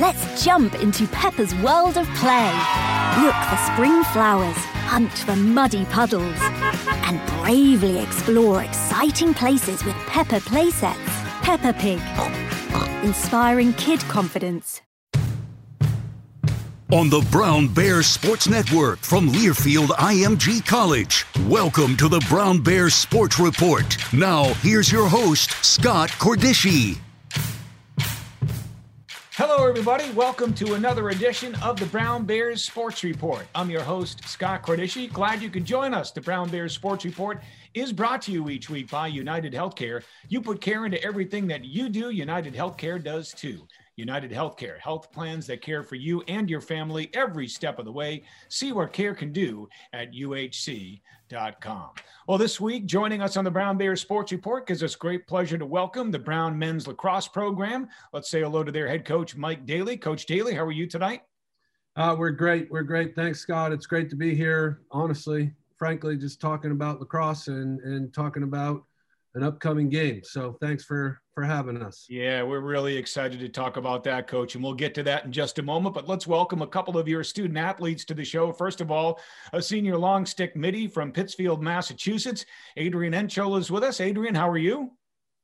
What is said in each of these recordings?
Let's jump into Peppa's world of play. Look for spring flowers, hunt for muddy puddles, and bravely explore exciting places with Peppa playsets. Peppa Pig, inspiring kid confidence. On the Brown Bear Sports Network from Learfield IMG College. Welcome to the Brown Bear Sports Report. Now, here's your host, Scott Cordischi. Hello, everybody. Welcome to another edition of the Brown Bears Sports Report. I'm your host, Scott Cordischi. Glad you could join us. The Brown Bears Sports Report is brought to you each week by United Healthcare. You put care into everything that you do, United Healthcare does too. United Healthcare, health plans that care for you and your family every step of the way. See what care can do at uhc.com. Well, this week, joining us on the Brown Bears Sports Report gives us great pleasure to welcome the Brown men's lacrosse program. Let's say hello to their head coach, Mike Daly. Coach Daly, how are you tonight? Uh, we're great. We're great. Thanks, Scott. It's great to be here. Honestly, frankly, just talking about lacrosse and, and talking about an upcoming game. So thanks for for having us. Yeah, we're really excited to talk about that, Coach, and we'll get to that in just a moment. But let's welcome a couple of your student athletes to the show. First of all, a senior long stick midi from Pittsfield, Massachusetts. Adrian Enchol is with us. Adrian, how are you?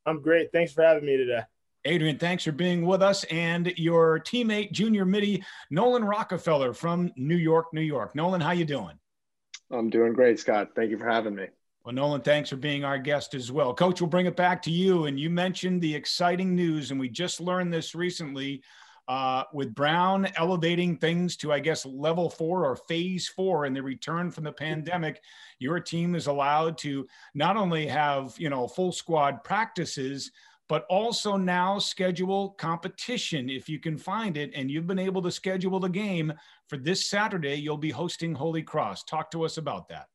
I'm great. Thanks for having me today. Adrian, thanks for being with us. And your teammate, junior midi, Nolan Rockefeller from New York, New York. Nolan, how you doing? I'm doing great, Scott. Thank you for having me. Well, Nolan, thanks for being our guest as well. Coach, we'll bring it back to you. And you mentioned the exciting news, and we just learned this recently uh, with Brown elevating things to, I guess, level four or phase four in the return from the pandemic. Your team is allowed to not only have, you know, full squad practices, but also now schedule competition if you can find it. And you've been able to schedule the game for this Saturday. You'll be hosting Holy Cross. Talk to us about that.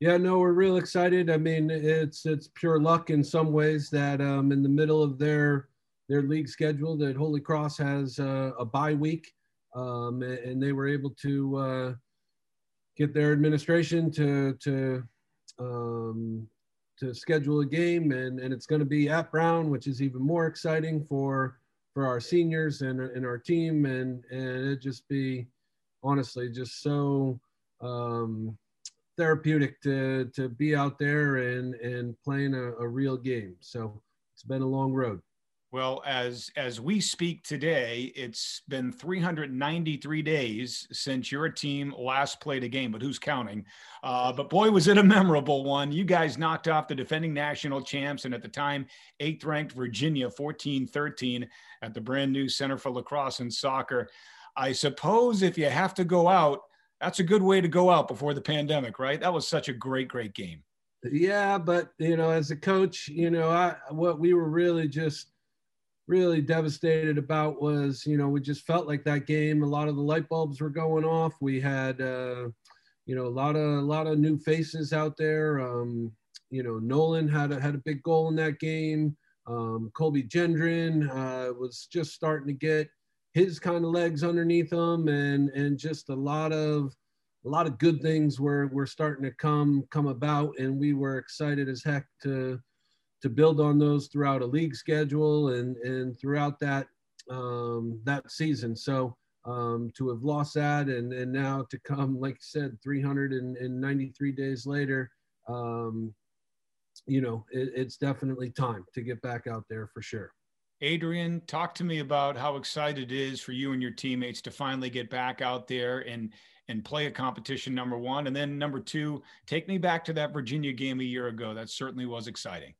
Yeah, no, we're real excited. I mean, it's it's pure luck in some ways that um, in the middle of their their league schedule, that Holy Cross has uh, a bye week, um, and they were able to uh, get their administration to to um, to schedule a game, and and it's going to be at Brown, which is even more exciting for for our seniors and, and our team, and and it just be honestly just so. Um, therapeutic to to be out there and and playing a, a real game. So it's been a long road. Well, as as we speak today, it's been 393 days since your team last played a game, but who's counting? Uh, but boy, was it a memorable one! You guys knocked off the defending national champs, and at the time, eighth-ranked Virginia, 14-13, at the brand new Center for Lacrosse and Soccer. I suppose if you have to go out That's a good way to go out before the pandemic, right? That was such a great, great game. Yeah, but you know, as a coach, you know, I what we were really just really devastated about was, you know, we just felt like that game. A lot of the light bulbs were going off. We had, uh, you know, a lot of a lot of new faces out there. Um, you know, Nolan had a, had a big goal in that game. Um, Colby Gendron uh, was just starting to get his kind of legs underneath him, and and just a lot of a lot of good things were were starting to come come about, and we were excited as heck to to build on those throughout a league schedule and and throughout that um, that season. So um, to have lost that and and now to come, like you said, 393 days later, um, you know, it, it's definitely time to get back out there for sure. Adrian, talk to me about how excited it is for you and your teammates to finally get back out there and and play a competition number one. And then number two take me back to that virginia game a year ago. That certainly was exciting.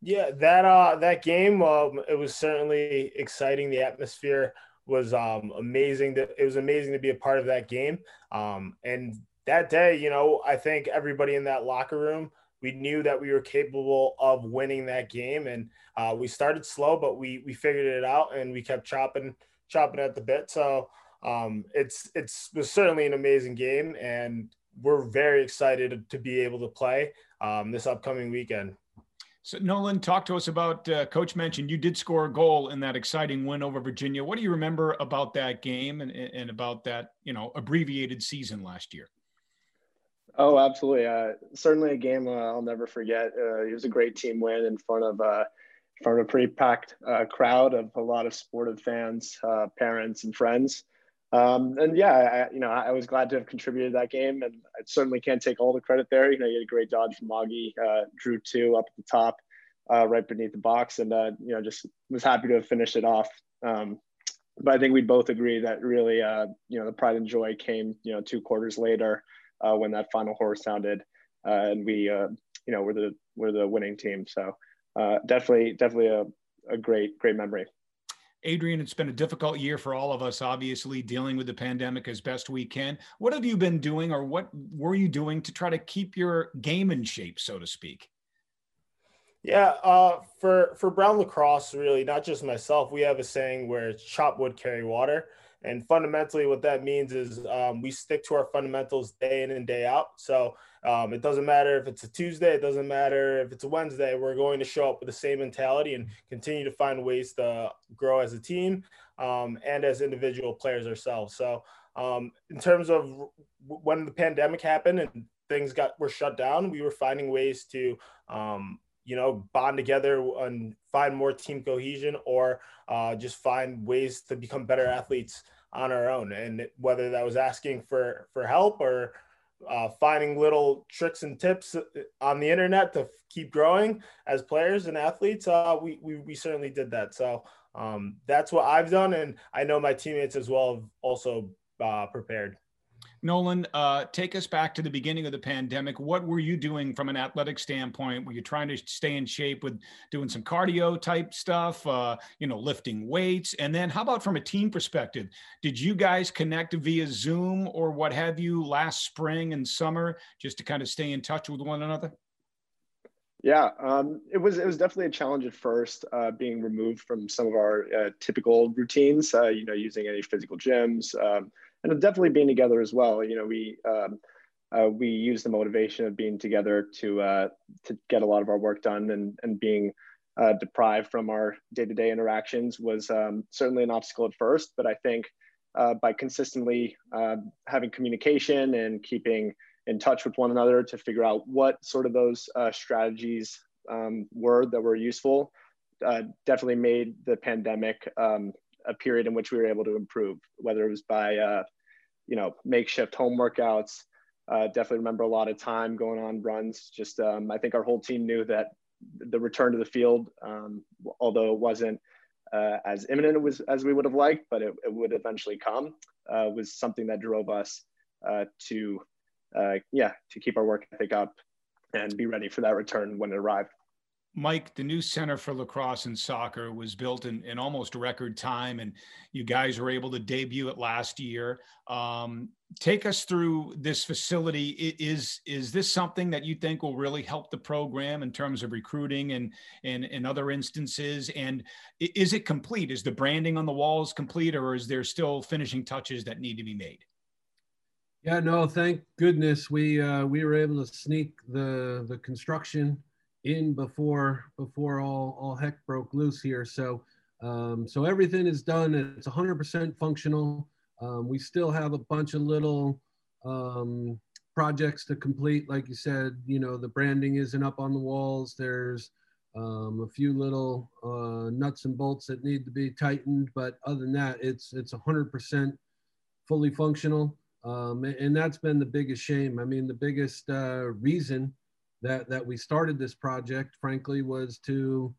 Yeah that uh that game um it was certainly exciting. The atmosphere was um amazing. That it was amazing to be a part of that game. Um and that day you know i think everybody in that locker room we knew that we were capable of winning that game and uh, we started slow but we we figured it out and we kept chopping chopping at the bit so um, it's it's was certainly an amazing game, and we're very excited to be able to play um, this upcoming weekend. So Nolan, talk to us about. Uh, Coach mentioned you did score a goal in that exciting win over Virginia. What do you remember about that game and, and about that you know abbreviated season last year? Oh, absolutely. Uh, certainly a game uh, I'll never forget. Uh, it was a great team win in front of uh, in front of a pretty packed uh, crowd of a lot of sportive fans, uh, parents, and friends. Um, and yeah, I, you know, I was glad to have contributed that game, and I certainly can't take all the credit there. You know, you had a great dodge from Augie, uh, drew two up at the top, right beneath the box, and you know, just was happy to have finished it off. Um, but I think we both agree that really, you know, the pride and joy came, you know, two quarters later uh, when that final horror sounded, uh, and we, you know, we're the we're the winning team. So definitely, definitely a, a great great memory. Adrian, it's been a difficult year for all of us, obviously, dealing with the pandemic as best we can. What have you been doing, or what were you doing to try to keep your game in shape, so to speak? Yeah, uh, for for Brown lacrosse, really, not just myself. We have a saying where it's chop wood, carry water, and fundamentally, what that means is um, we stick to our fundamentals day in and day out. So um, it doesn't matter if it's a Tuesday, it doesn't matter if it's a Wednesday. We're going to show up with the same mentality and continue to find ways to grow as a team um, and as individual players ourselves. So, um, in terms of when the pandemic happened and things got were shut down, we were finding ways to um, you know, bond together and find more team cohesion or uh, just find ways to become better athletes on our own. And whether that was asking for, for help or uh, finding little tricks and tips uh, on the internet to keep growing as players and athletes, uh, we, we, we certainly did that. So um, that's what I've done. And I know my teammates as well have also uh, prepared. Nolan, uh, take us back to the beginning of the pandemic. What were you doing from an athletic standpoint? Were you trying to stay in shape with doing some cardio type stuff, uh, you know, lifting weights? And then how about from a team perspective? Did you guys connect via Zoom or what have you last spring and summer just to kind of stay in touch with one another? Yeah, um, it was it was definitely a challenge at first, uh, being removed from some of our uh, typical routines. Uh, you know, using any physical gyms. Um, and definitely being together as well. You know, we um, uh, we use the motivation of being together to uh, to get a lot of our work done, and and being uh, deprived from our day to day interactions was um, certainly an obstacle at first. But I think uh, by consistently uh, having communication and keeping in touch with one another to figure out what sort of those uh, strategies um, were that were useful, definitely made the pandemic um, a period in which we were able to improve, whether it was by, uh, you know, makeshift home workouts. Uh, definitely remember a lot of time going on runs. Just, um, I think our whole team knew that the return to the field, um, although it wasn't uh, as imminent as, as we would have liked, but it, it would eventually come, uh, was something that drove us uh, to, uh, yeah, to keep our work ethic up and be ready for that return when it arrived. Mike, the new Center for Lacrosse and Soccer was built in, in almost record time, and you guys were able to debut it last year. Um, take us through this facility. Is is this something that you think will really help the program in terms of recruiting and and in other instances? And is it complete? Is the branding on the walls complete, or is there still finishing touches that need to be made? Yeah, no, thank goodness we uh, we were able to sneak the the construction in before before all all heck broke loose here. So um, so everything is done. It's 100% functional. Um, we still have a bunch of little um, projects to complete. Like you said, you know the branding isn't up on the walls. There's um, a few little uh, nuts and bolts that need to be tightened, but other than that, it's it's 100% fully functional. Um, and that's been the biggest shame. I mean, the biggest uh, reason that that we started this project, frankly, was to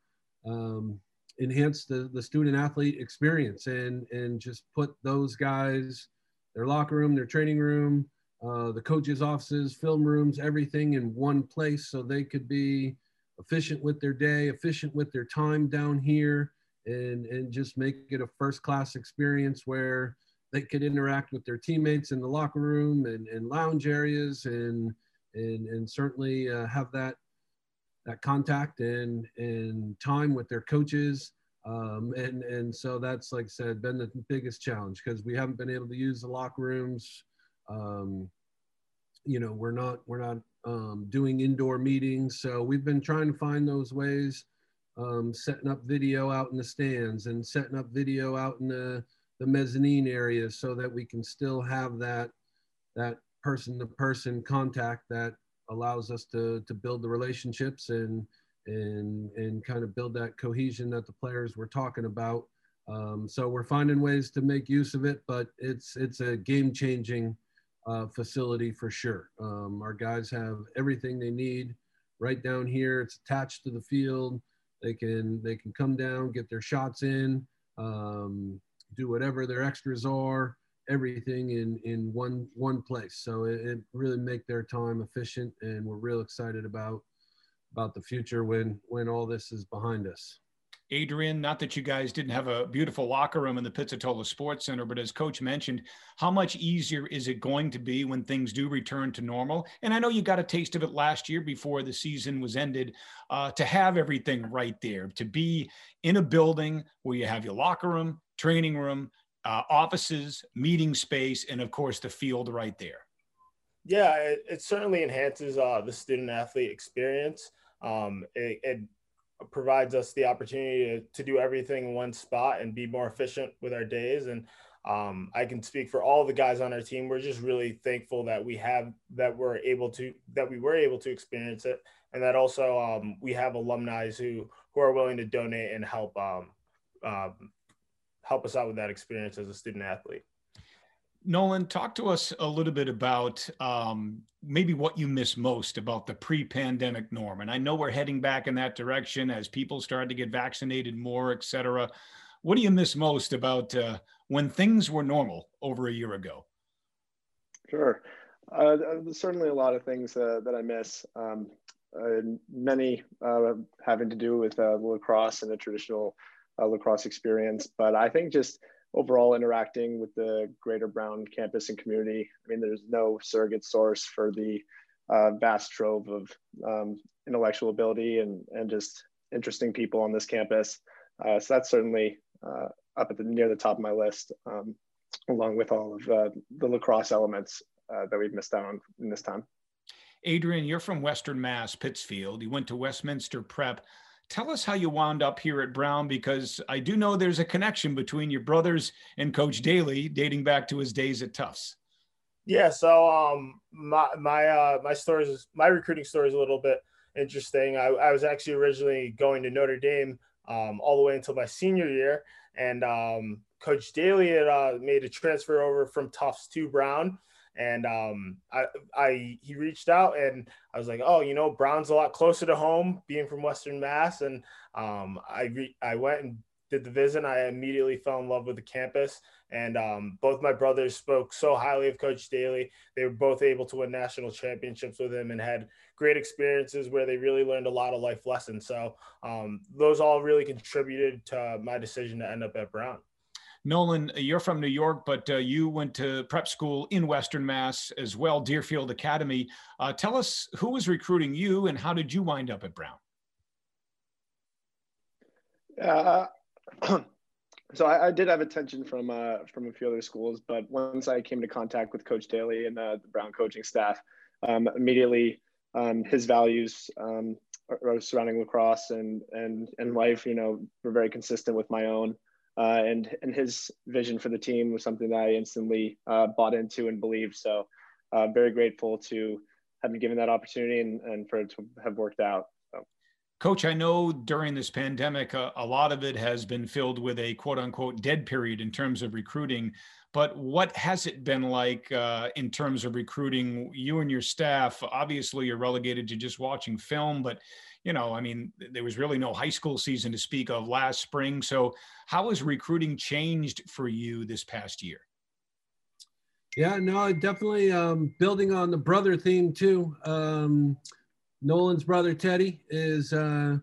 um, enhance the the student athlete experience and and just put those guys, their locker room, their training room, uh, the coaches' offices, film rooms, everything in one place, so they could be efficient with their day, efficient with their time down here, and and just make it a first class experience where they could interact with their teammates in the locker room and, and lounge areas and and and certainly uh, have that that contact and and time with their coaches. Um, and and so that's like I said, been the biggest challenge because we haven't been able to use the locker rooms. Um, you know, we're not we're not um, doing indoor meetings, so we've been trying to find those ways, um, setting up video out in the stands and setting up video out in the the mezzanine area so that we can still have that that person to person contact that allows us to to build the relationships and and and kind of build that cohesion that the players were talking about. Um, so we're finding ways to make use of it, but it's it's a game changing uh, facility for sure. Um, our guys have everything they need right down here. It's attached to the field. They can they can come down, get their shots in, um, do whatever their extras are everything in in one one place so it, it, really make their time efficient and we're real excited about about the future when when all this is behind us Adrian, not that you guys didn't have a beautiful locker room in the Pizzitola Sports Center, but as coach mentioned, how much easier is it going to be when things do return to normal? And I know you got a taste of it last year before the season was ended uh, to have everything right there, to be in a building where you have your locker room, training room, uh, offices, meeting space, and of course the field right there. Yeah, it, it certainly enhances uh, the student athlete experience. Um, it, it, provides us the opportunity to, to, do everything in one spot and be more efficient with our days. And um, I can speak for all the guys on our team. We're just really thankful that we have that we're able to that we were able to experience it, and that also um, we have alumni who who are willing to donate and help um, um help us out with that experience as a student athlete. Nolan, talk to us a little bit about um, maybe what you miss most about the pre-pandemic norm. And I know we're heading back in that direction as people start to get vaccinated more, et cetera. What do you miss most about uh, when things were normal over a year ago? Sure. Uh, certainly a lot of things uh, that I miss. Um, uh, many uh, having to do with uh, lacrosse and the traditional uh, lacrosse experience. But I think just overall interacting with the greater Brown campus and community, I mean, there's no surrogate source for the uh, vast trove of um, intellectual ability and, and just interesting people on this campus. Uh, so that's certainly uh, up at the near the top of my list, um, along with all of uh, the lacrosse elements uh, that we've missed out on in this time. Adrian, you're from Western Mass, Pittsfield. You went to Westminster Prep. Tell us how you wound up here at Brown because I do know there's a connection between your brothers and Coach Daly dating back to his days at Tufts. Yeah, so um, my my uh, my story is my recruiting story is a little bit interesting. I, I was actually originally going to Notre Dame um, all the way until my senior year, and um, Coach Daly had uh, made a transfer over from Tufts to Brown, and um, I, I he reached out and I was like, oh, you know, Brown's a lot closer to home, being from Western Mass, and um, I re- I went and did the visit. I immediately fell in love with the campus. And um, both my brothers spoke so highly of Coach Daly. They were both able to win national championships with him and had great experiences where they really learned a lot of life lessons. So um, those all really contributed to my decision to end up at Brown. Nolan, you're from New York, but uh, you went to prep school in Western Mass as well, Deerfield Academy. Uh, tell us who was recruiting you and how did you wind up at Brown? Uh, so I, I, did have attention from uh, from a few other schools, but once I came to contact with Coach Daly and uh, the Brown coaching staff, um, immediately um, his values um, surrounding lacrosse and and and life, you know, were very consistent with my own. Uh, and and his vision for the team was something that I instantly uh, bought into and believed. So, uh, very grateful to have been given that opportunity and, and for it to have worked out. Coach, I know during this pandemic, uh, a lot of it has been filled with a quote unquote dead period in terms of recruiting. But what has it been like uh, in terms of recruiting you and your staff? Obviously, you're relegated to just watching film, but you know, I mean, there was really no high school season to speak of last spring. So, how has recruiting changed for you this past year? Yeah, no, definitely um, building on the brother theme too. Um, Nolan's brother Teddy is uh,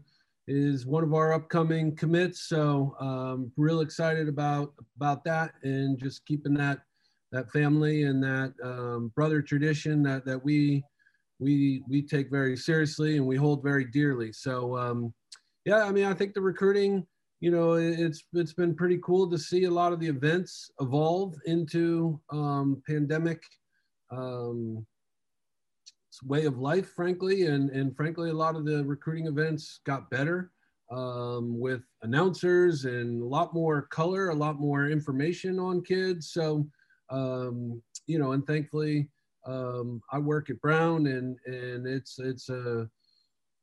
is one of our upcoming commits, so um, real excited about about that and just keeping that that family and that um, brother tradition that that we we we take very seriously and we hold very dearly. So um, yeah, I mean, I think the recruiting, you know, it's it's been pretty cool to see a lot of the events evolve into um, pandemic um, way of life, frankly, and and frankly, a lot of the recruiting events got better um, with announcers and a lot more color, a lot more information on kids. So, um, you know, and thankfully, um, I work at Brown, and and it's it's a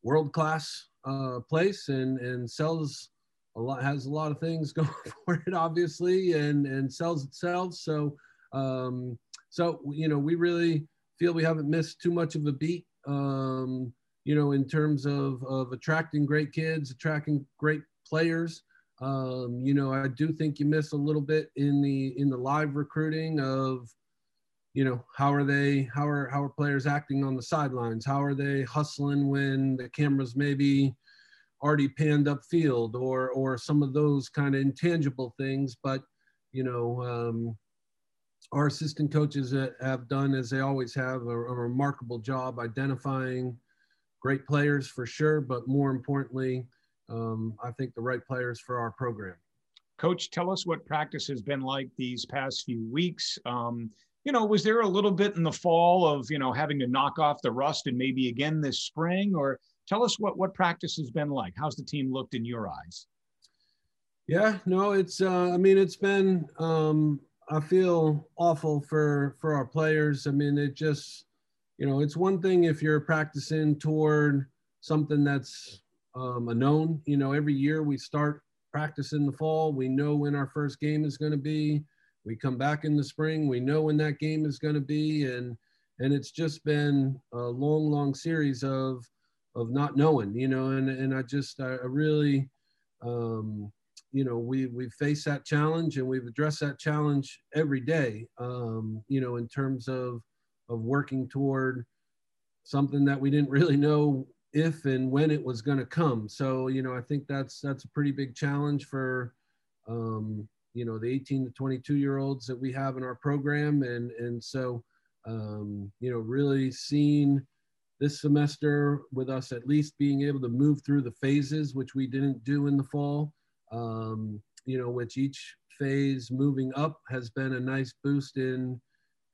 world class uh, place, and and sells a lot has a lot of things going for it, obviously, and and sells itself. So, um, so you know, we really feel we haven't missed too much of a beat, um, you know, in terms of, of attracting great kids, attracting great players. Um, you know, I do think you miss a little bit in the in the live recruiting of, you know, how are they how are how are players acting on the sidelines? How are they hustling when the cameras maybe already panned up field or or some of those kind of intangible things. But you know, um, our assistant coaches have done, as they always have, a, a, remarkable job identifying great players for sure, but more importantly, um, I think the right players for our program. Coach, tell us what practice has been like these past few weeks. Um, you know, was there a little bit in the fall of you know having to knock off the rust and maybe again this spring, or tell us what what practice has been like? How's the team looked in your eyes? Yeah, no, it's. Uh, I mean, it's been um, I feel awful for for our players. I mean, it just you know, it's one thing if you're practicing toward something that's um, a known. You know, every year we start practice in the fall. We know when our first game is going to be. We come back in the spring. We know when that game is going to be, and and it's just been a long, long series of of not knowing. You know, and and I just I really um, you know we we've faced that challenge and we've addressed that challenge every day um, you know in terms of of working toward something that we didn't really know if and when it was going to come so you know i think that's that's a pretty big challenge for um, you know the 18 to 22 year olds that we have in our program and and so um, you know really seeing this semester with us at least being able to move through the phases which we didn't do in the fall um, you know, which each phase moving up has been a nice boost in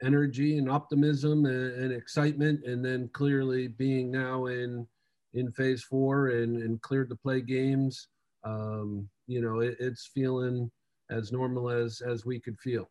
energy and optimism and, and excitement. And then clearly being now in in phase four and, and cleared to play games, um, you know, it, it's feeling as normal as as we could feel.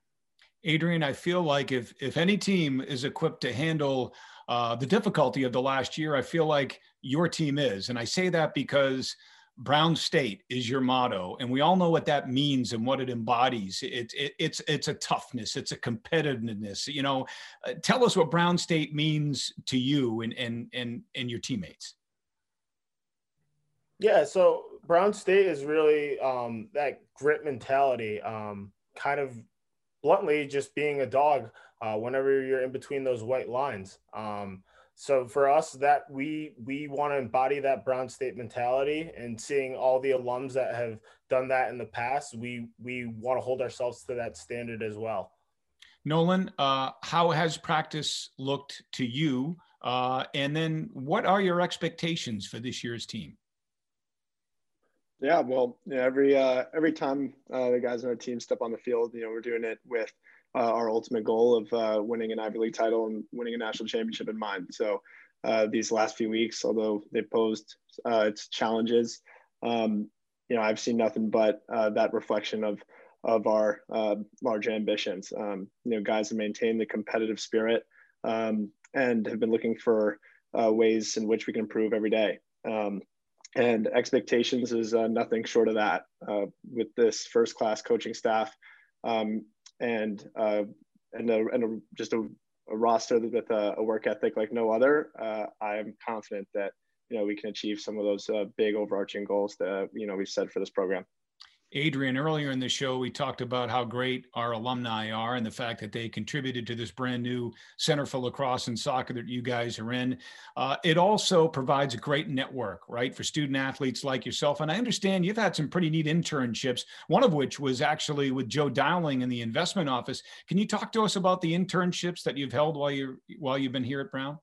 Adrian, I feel like if if any team is equipped to handle uh, the difficulty of the last year, I feel like your team is, and I say that because Brown State is your motto, and we all know what that means and what it embodies. It, it, it's it's a toughness, it's a competitiveness. You know, uh, tell us what Brown State means to you and and and and your teammates. Yeah, so Brown State is really um, that grit mentality, um, kind of bluntly just being a dog uh, whenever you're in between those white lines. Um, so for us, that we we want to embody that Brown State mentality, and seeing all the alums that have done that in the past, we we want to hold ourselves to that standard as well. Nolan, uh, how has practice looked to you? Uh, and then, what are your expectations for this year's team? Yeah, well, every uh, every time uh, the guys on our team step on the field, you know, we're doing it with uh, our ultimate goal of uh, winning an Ivy League title and winning a national championship in mind. So uh, these last few weeks, although they posed uh, its challenges, um, you know, I've seen nothing but that reflection of of our large ambitions. Um, you know, guys have maintained the competitive spirit um, and have been looking for ways in which we can improve every day. Um, and expectations is uh, nothing short of that uh, with this first class coaching staff. Um, and uh, and, a, and a, just a, a, roster with a, work ethic like no other uh, i am confident that you know we can achieve some of those uh, big overarching goals that you know we've set for this program Adrian, earlier in the show, we talked about how great our alumni are and the fact that they contributed to this brand new Center for Lacrosse and Soccer that you guys are in. Uh, it also provides a great network, right, for student athletes like yourself. And I understand you've had some pretty neat internships, one of which was actually with Joe Dowling in the investment office. Can you talk to us about the internships that you've held while you're while you've been here at Brown?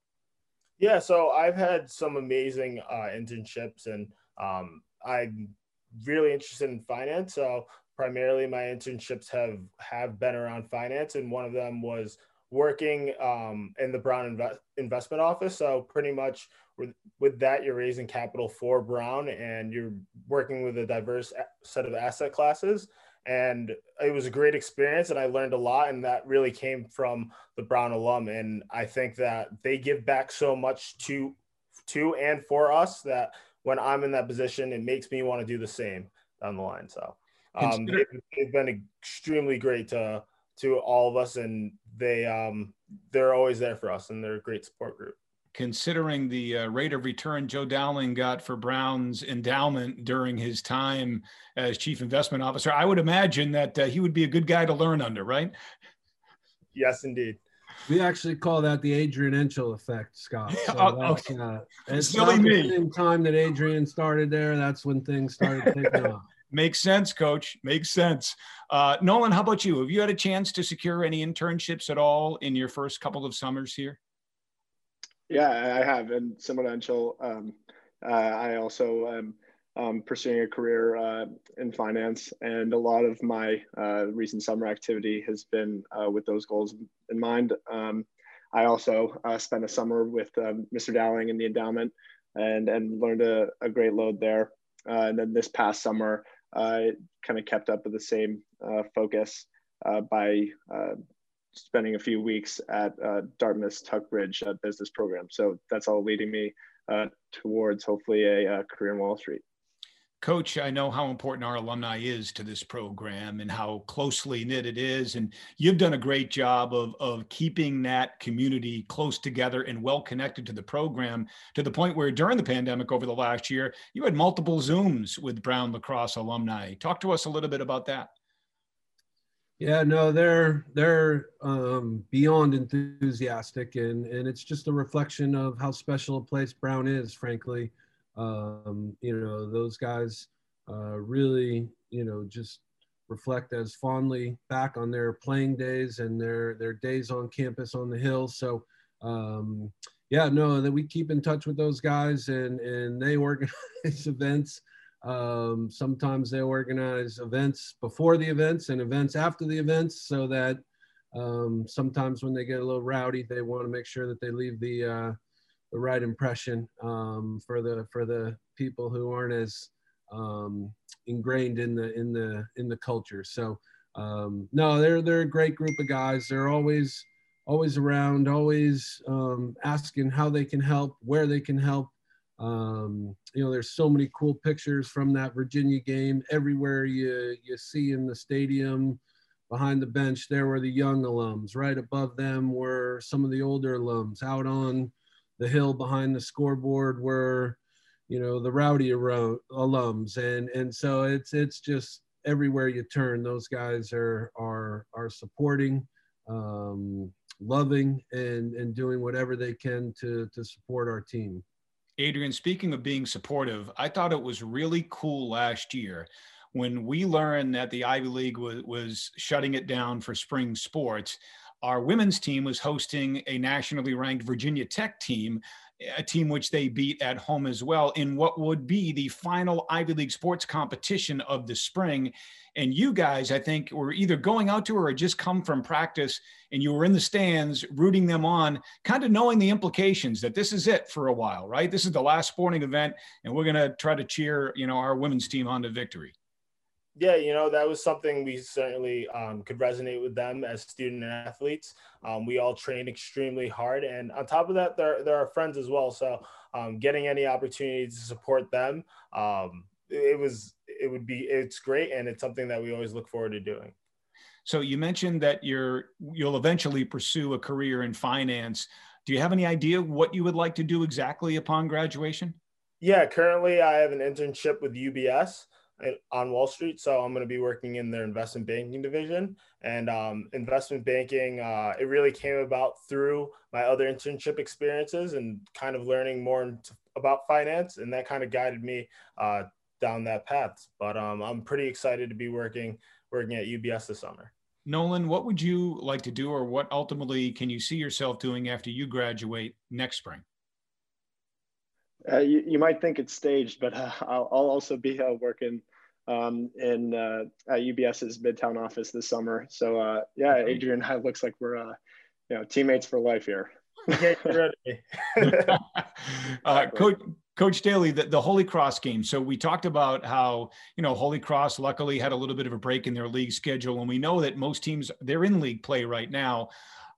Yeah, so I've had some amazing uh, internships, and um, I'm really interested in finance. So primarily my internships have have been around finance, and one of them was working um, in the Brown Inve- investment office. So pretty much with, with that, you're raising capital for Brown, and you're working with a diverse set of asset classes. And it was a great experience, and I learned a lot. And that really came from the Brown alum. And I think that they give back so much to to and for us that when I'm in that position, it makes me want to do the same down the line. So um, they've, they've, been extremely great to to all of us, and they um, they're always there for us, and they're a great support group. Considering the uh, rate of return Joe Dowling got for Brown's endowment during his time as chief investment officer, I would imagine that uh, he would be a good guy to learn under, right? Yes, indeed. We actually call that the Adrian Enchel effect, Scott. So oh, okay. uh, it's Silly me. the same time that Adrian started there. That's when things started taking off. Makes sense, coach. Makes sense. Uh, Nolan, how about you? Have you had a chance to secure any internships at all in your first couple of summers here? Yeah, I have. And similar to Enchel, um, uh, I also am um, pursuing a career uh, in finance, and a lot of my uh, recent summer activity has been uh, with those goals in mind. Um, I also uh, spent a summer with Mr. Um, Dowling in the endowment, and and learned a, a great load there. Uh, and then this past summer, I kind of kept up with the same uh, focus by spending a few weeks at Dartmouth's Tuck Bridge business program. So that's all leading me towards hopefully a, a career in Wall Street. Coach, I know how important our alumni is to this program and how closely knit it is. And you've done a great job of, of keeping that community close together and well connected to the program to the point where during the pandemic over the last year, you had multiple Zooms with Brown Lacrosse alumni. Talk to us a little bit about that. Yeah, no, they're they're um, beyond enthusiastic, and and it's just a reflection of how special a place Brown is, frankly. Um, you know, those guys uh, really, you know, just reflect as fondly back on their playing days and their their days on campus on the hill. So, um, yeah, no, that we keep in touch with those guys and and they organize events. Um, sometimes they organize events before the events and events after the events, so that um, sometimes when they get a little rowdy, they want to make sure that they leave the uh, the right impression um, for the for the people who aren't as um, ingrained in the in the in the culture. So um, no, they're they're a great group of guys. They're always always around, always um, asking how they can help, where they can help. Um, you know, there's so many cool pictures from that Virginia game. Everywhere you you see in the stadium, behind the bench, there were the young alums. Right above them were some of the older alums out on the hill behind the scoreboard were you know the rowdy alums. And and so it's it's just everywhere you turn those guys are are are supporting um, loving and and doing whatever they can to to support our team. Adrian speaking of being supportive i thought it was really cool last year when we learned that the ivy league was, was shutting it down for spring sports our women's team was hosting a nationally ranked virginia tech team a team which they beat at home as well in what would be the final Ivy League sports competition of the spring. And you guys, I think, were either going out to or just come from practice and you were in the stands rooting them on, kind of knowing the implications that this is it for a while, right? This is the last sporting event, and we're going to try to cheer, you know, our women's team on to victory yeah, you know, that was something we certainly um, could resonate with them as student athletes. Um, we all train extremely hard. And on top of that, they're, they're our friends as well. So um, getting any opportunity to support them, um, it was, it would be, it's great. And it's something that we always look forward to doing. So you mentioned that you're, you'll eventually pursue a career in finance. Do you have any idea what you would like to do exactly upon graduation? Yeah, currently I have an internship with UBS on Wall Street. So I'm going to be working in their investment banking division. And um, investment banking, uh, it really came about through my other internship experiences and kind of learning more about finance. And that kind of guided me uh, down that path. But um, I'm pretty excited to be working working at UBS this summer. Nolan, what would you like to do, or what ultimately can you see yourself doing after you graduate next spring? Uh, you, you, might think it's staged, but uh, I'll, I'll, also be uh, working um, in uh, at UBS's Midtown office this summer. So uh, yeah, Adrian and I looks like we're uh, you know teammates for life here. Coach, Coach Daly, the, the Holy Cross game. So we talked about how, you know, Holy Cross luckily had a little bit of a break in their league schedule. And we know that most teams, they're in league play right now.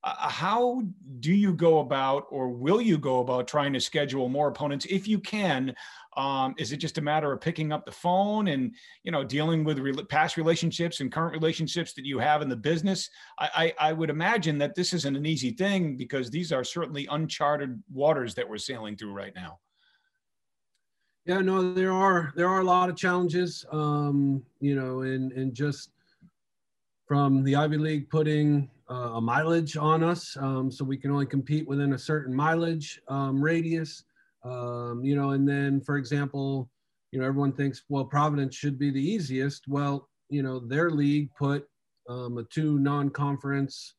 Uh, how do you go about, or will you go about trying to schedule more opponents if you can? Um, is it just a matter of picking up the phone and you know dealing with re- past relationships and current relationships that you have in the business? I, I, I would imagine that this isn't an easy thing because these are certainly uncharted waters that we're sailing through right now. Yeah, no, there are there are a lot of challenges, um, you know, and and just from the Ivy League putting uh, a mileage on us, um, so we can only compete within a certain mileage um, radius. Um, you know, and then for example, you know, everyone thinks, well, Providence should be the easiest. Well, you know, their league put um, a two non-conference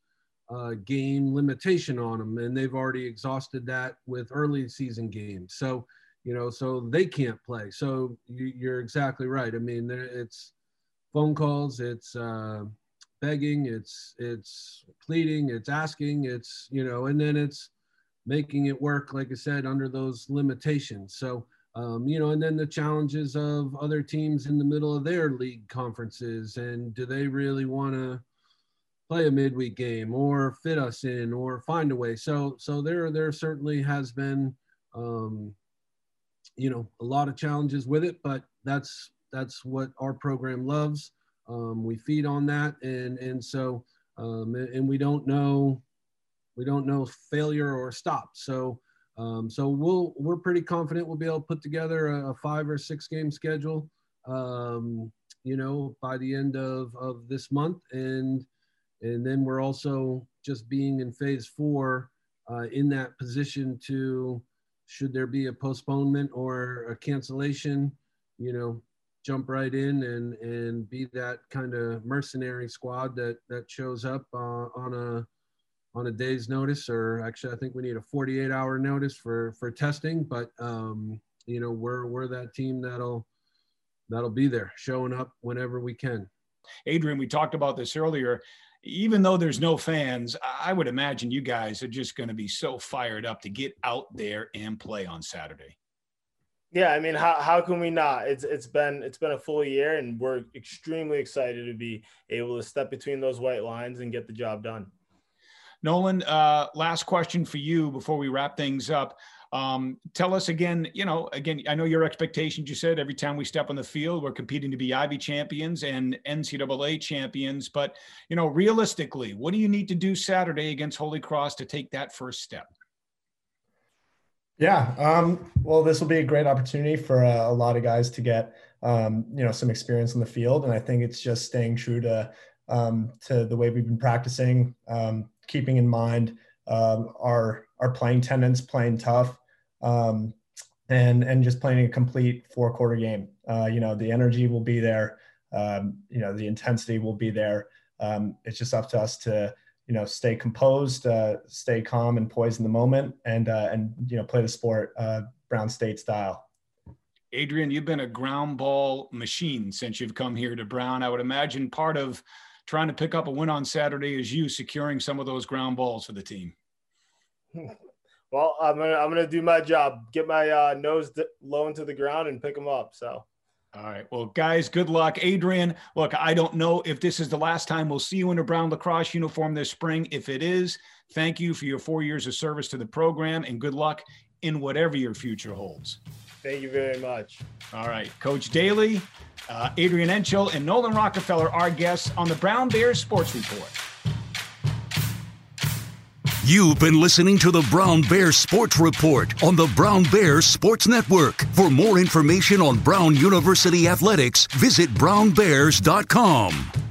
uh, game limitation on them, and they've already exhausted that with early season games. So, you know, so they can't play. So you, are exactly right. I mean, it's phone calls, it's uh, begging, it's it's pleading, it's asking, it's you know, and then it's making it work, like I said, under those limitations. So, um, you know, and then the challenges of other teams in the middle of their league conferences, and do they really want to play a midweek game or fit us in or find a way? So, so there, there certainly has been, um, you know, a lot of challenges with it, but that's that's what our program loves. Um, we feed on that, and and so um, and we don't know we don't know failure or stop. So um, so we'll we're pretty confident we'll be able to put together a, a five or six game schedule. Um, you know, by the end of of this month, and and then we're also just being in phase four uh, in that position to should there be a postponement or a cancellation, you know, jump right in and and be that kind of mercenary squad that that shows up uh, on a on a day's notice, or actually, I think we need a 48 hour notice for for testing. But um, you know, we're we're that team that'll that'll be there, showing up whenever we can. Adrian, we talked about this earlier. Even though there's no fans, I would imagine you guys are just going to be so fired up to get out there and play on Saturday. Yeah, I mean, how, how can we not? It's it's been it's been a full year, and we're extremely excited to be able to step between those white lines and get the job done. Nolan, uh, last question for you before we wrap things up. Um, tell us again, you know, again, I know your expectations. You said every time we step on the field, we're competing to be Ivy champions and NCAA champions. But, you know, realistically, what do you need to do Saturday against Holy Cross to take that first step? Yeah. Um, well, this will be a great opportunity for uh, a lot of guys to get, um, you know, some experience in the field. And I think it's just staying true to, um, to the way we've been practicing, um, keeping in mind um, our, our playing tenants, playing tough, um, and, and just playing a complete four quarter game. Uh, you know, the energy will be there. you know, the intensity will be there. it's just up to us to, you know stay composed, uh, stay calm and poised in the moment, and uh, and you know play the sport uh, Brown State style. Adrian, you've been a ground ball machine since you've come here to Brown. I would imagine part of trying to pick up a win on Saturday is you securing some of those ground balls for the team. Well, I'm gonna I'm gonna do my job, get my uh, nose low into the ground and pick them up. So all right. Well, guys, good luck. Adrian, look, I don't know if this is the last time we'll see you in a brown lacrosse uniform this spring. If it is, thank you for your four years of service to the program and good luck in whatever your future holds. Thank you very much. All right. Coach Daly, uh, Adrian Entschel, and Nolan Rockefeller, our guests on the Brown Bears Sports Report. You've been listening to the Brown Bear Sports Report on the Brown Bears Sports Network. For more information on Brown University athletics, visit brownbears.com.